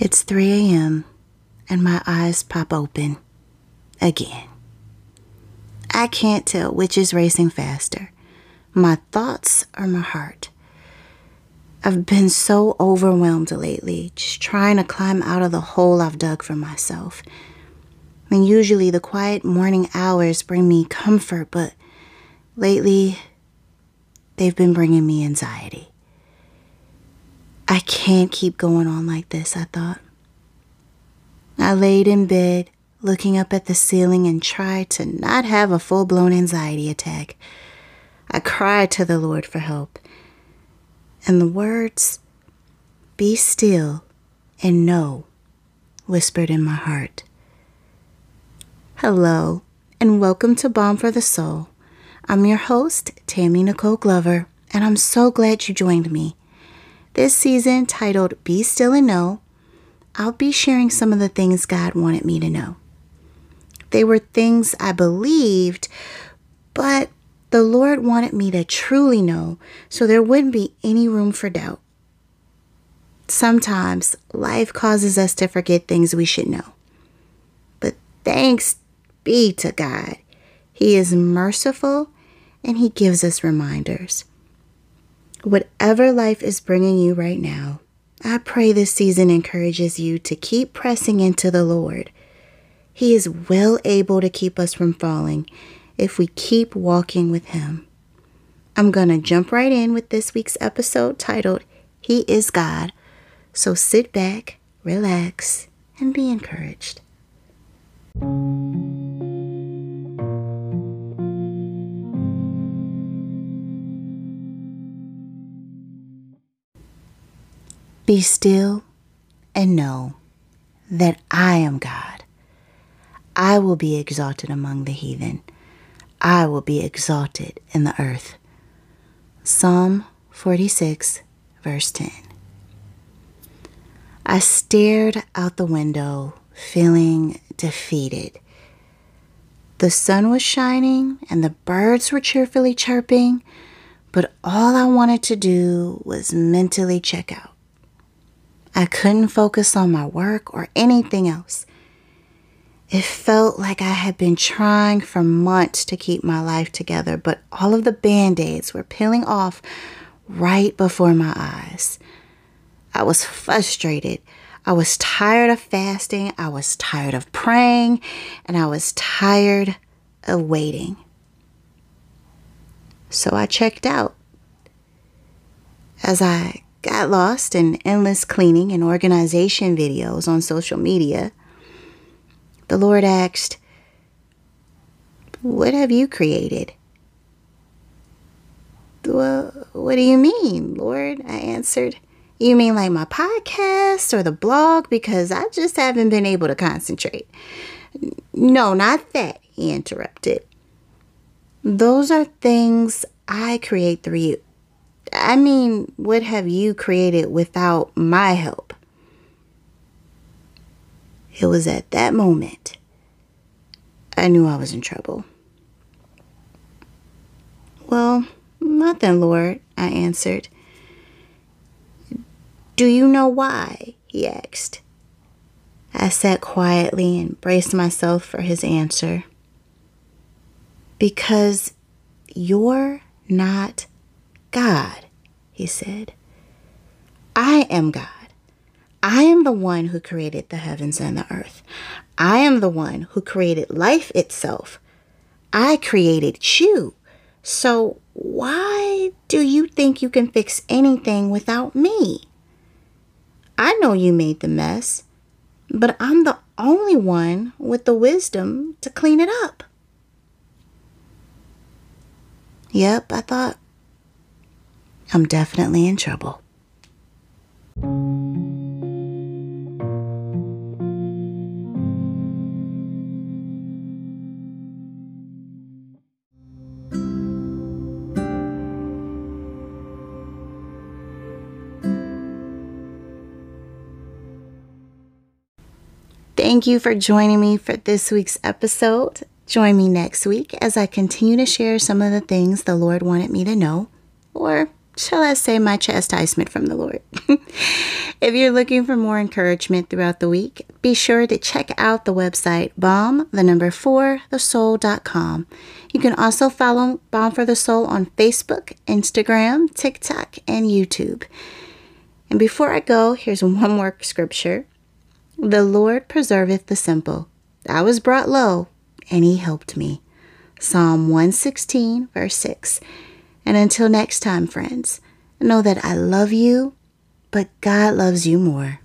It's 3 a.m., and my eyes pop open again. I can't tell which is racing faster my thoughts or my heart. I've been so overwhelmed lately, just trying to climb out of the hole I've dug for myself. And usually the quiet morning hours bring me comfort, but lately they've been bringing me anxiety. I can't keep going on like this, I thought. I laid in bed, looking up at the ceiling, and tried to not have a full blown anxiety attack. I cried to the Lord for help. And the words, Be still and know, whispered in my heart. Hello, and welcome to Balm for the Soul. I'm your host, Tammy Nicole Glover, and I'm so glad you joined me. This season, titled Be Still and Know, I'll be sharing some of the things God wanted me to know. They were things I believed, but the Lord wanted me to truly know so there wouldn't be any room for doubt. Sometimes life causes us to forget things we should know. But thanks be to God, He is merciful and He gives us reminders. Whatever life is bringing you right now, I pray this season encourages you to keep pressing into the Lord. He is well able to keep us from falling if we keep walking with Him. I'm going to jump right in with this week's episode titled, He is God. So sit back, relax, and be encouraged. Be still and know that I am God. I will be exalted among the heathen. I will be exalted in the earth. Psalm 46, verse 10. I stared out the window, feeling defeated. The sun was shining and the birds were cheerfully chirping, but all I wanted to do was mentally check out. I couldn't focus on my work or anything else. It felt like I had been trying for months to keep my life together, but all of the band aids were peeling off right before my eyes. I was frustrated. I was tired of fasting. I was tired of praying. And I was tired of waiting. So I checked out. As I got lost in endless cleaning and organization videos on social media, the Lord asked, What have you created? Well, what do you mean, Lord? I answered. You mean like my podcast or the blog? Because I just haven't been able to concentrate. No, not that, he interrupted. Those are things I create through you. I mean, what have you created without my help? It was at that moment I knew I was in trouble. Well, nothing, Lord, I answered. Do you know why? he asked. I sat quietly and braced myself for his answer. Because you're not God, he said. I am God. I am the one who created the heavens and the earth. I am the one who created life itself. I created you. So why do you think you can fix anything without me? I know you made the mess, but I'm the only one with the wisdom to clean it up. Yep, I thought I'm definitely in trouble. Thank you for joining me for this week's episode. Join me next week as I continue to share some of the things the Lord wanted me to know or shall I say, my chastisement from the Lord. if you're looking for more encouragement throughout the week, be sure to check out the website balm, the number four, the soul.com. You can also follow Balm for the Soul on Facebook, Instagram, TikTok, and YouTube. And before I go, here's one more scripture The Lord preserveth the simple. I was brought low, and he helped me. Psalm 116, verse 6. And until next time, friends, know that I love you, but God loves you more.